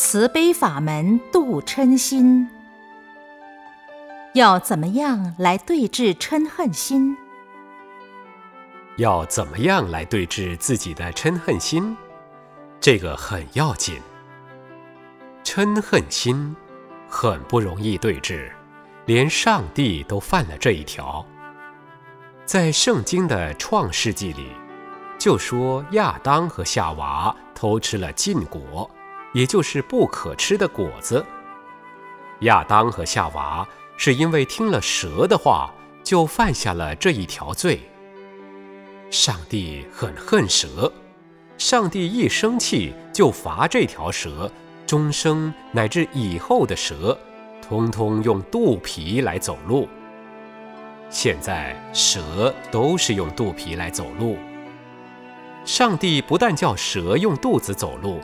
慈悲法门度嗔心，要怎么样来对治嗔恨心？要怎么样来对治自己的嗔恨心？这个很要紧。嗔恨心很不容易对治，连上帝都犯了这一条。在圣经的创世纪里，就说亚当和夏娃偷吃了禁果。也就是不可吃的果子。亚当和夏娃是因为听了蛇的话，就犯下了这一条罪。上帝很恨蛇，上帝一生气就罚这条蛇终生乃至以后的蛇，通通用肚皮来走路。现在蛇都是用肚皮来走路。上帝不但叫蛇用肚子走路。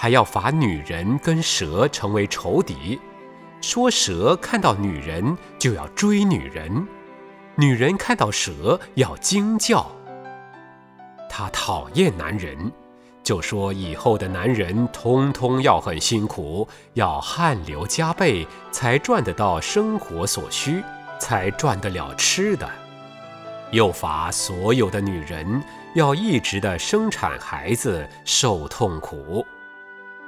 还要罚女人跟蛇成为仇敌，说蛇看到女人就要追女人，女人看到蛇要惊叫。他讨厌男人，就说以后的男人通通要很辛苦，要汗流浃背才赚得到生活所需，才赚得了吃的。又罚所有的女人要一直的生产孩子，受痛苦。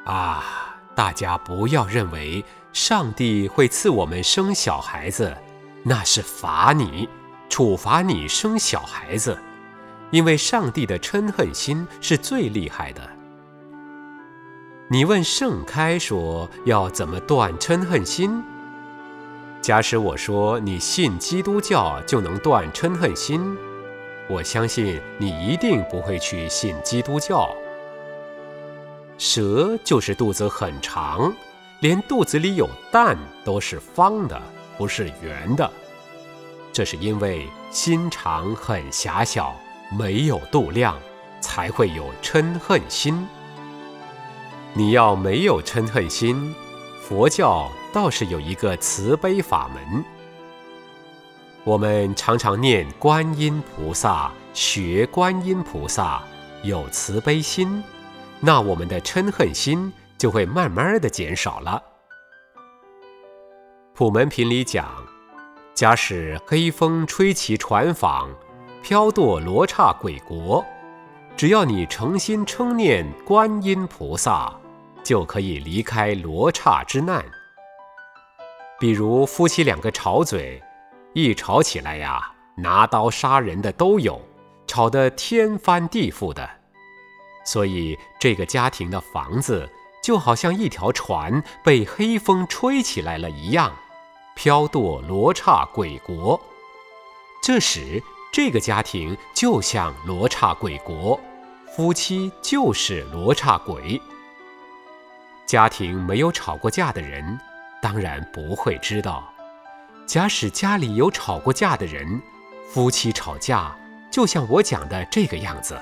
啊！大家不要认为上帝会赐我们生小孩子，那是罚你、处罚你生小孩子，因为上帝的嗔恨心是最厉害的。你问盛开说要怎么断嗔恨心？假使我说你信基督教就能断嗔恨心，我相信你一定不会去信基督教。蛇就是肚子很长，连肚子里有蛋都是方的，不是圆的。这是因为心肠很狭小，没有度量，才会有嗔恨心。你要没有嗔恨心，佛教倒是有一个慈悲法门。我们常常念观音菩萨，学观音菩萨，有慈悲心。那我们的嗔恨心就会慢慢的减少了。普门品里讲，假使黑风吹起船舫，飘堕罗刹鬼国，只要你诚心称念观音菩萨，就可以离开罗刹之难。比如夫妻两个吵嘴，一吵起来呀，拿刀杀人的都有，吵得天翻地覆的。所以，这个家庭的房子就好像一条船被黑风吹起来了一样，飘堕罗刹鬼国。这时，这个家庭就像罗刹鬼国，夫妻就是罗刹鬼。家庭没有吵过架的人，当然不会知道。假使家里有吵过架的人，夫妻吵架就像我讲的这个样子。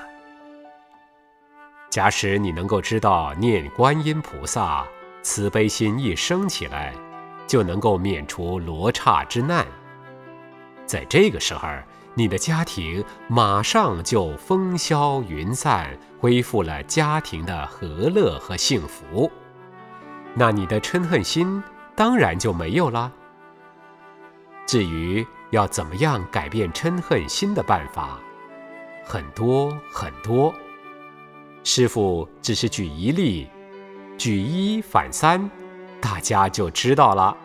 假使你能够知道念观音菩萨，慈悲心一升起来，就能够免除罗刹之难。在这个时候，你的家庭马上就风消云散，恢复了家庭的和乐和幸福。那你的嗔恨心当然就没有了。至于要怎么样改变嗔恨心的办法，很多很多。师傅只是举一例，举一反三，大家就知道了。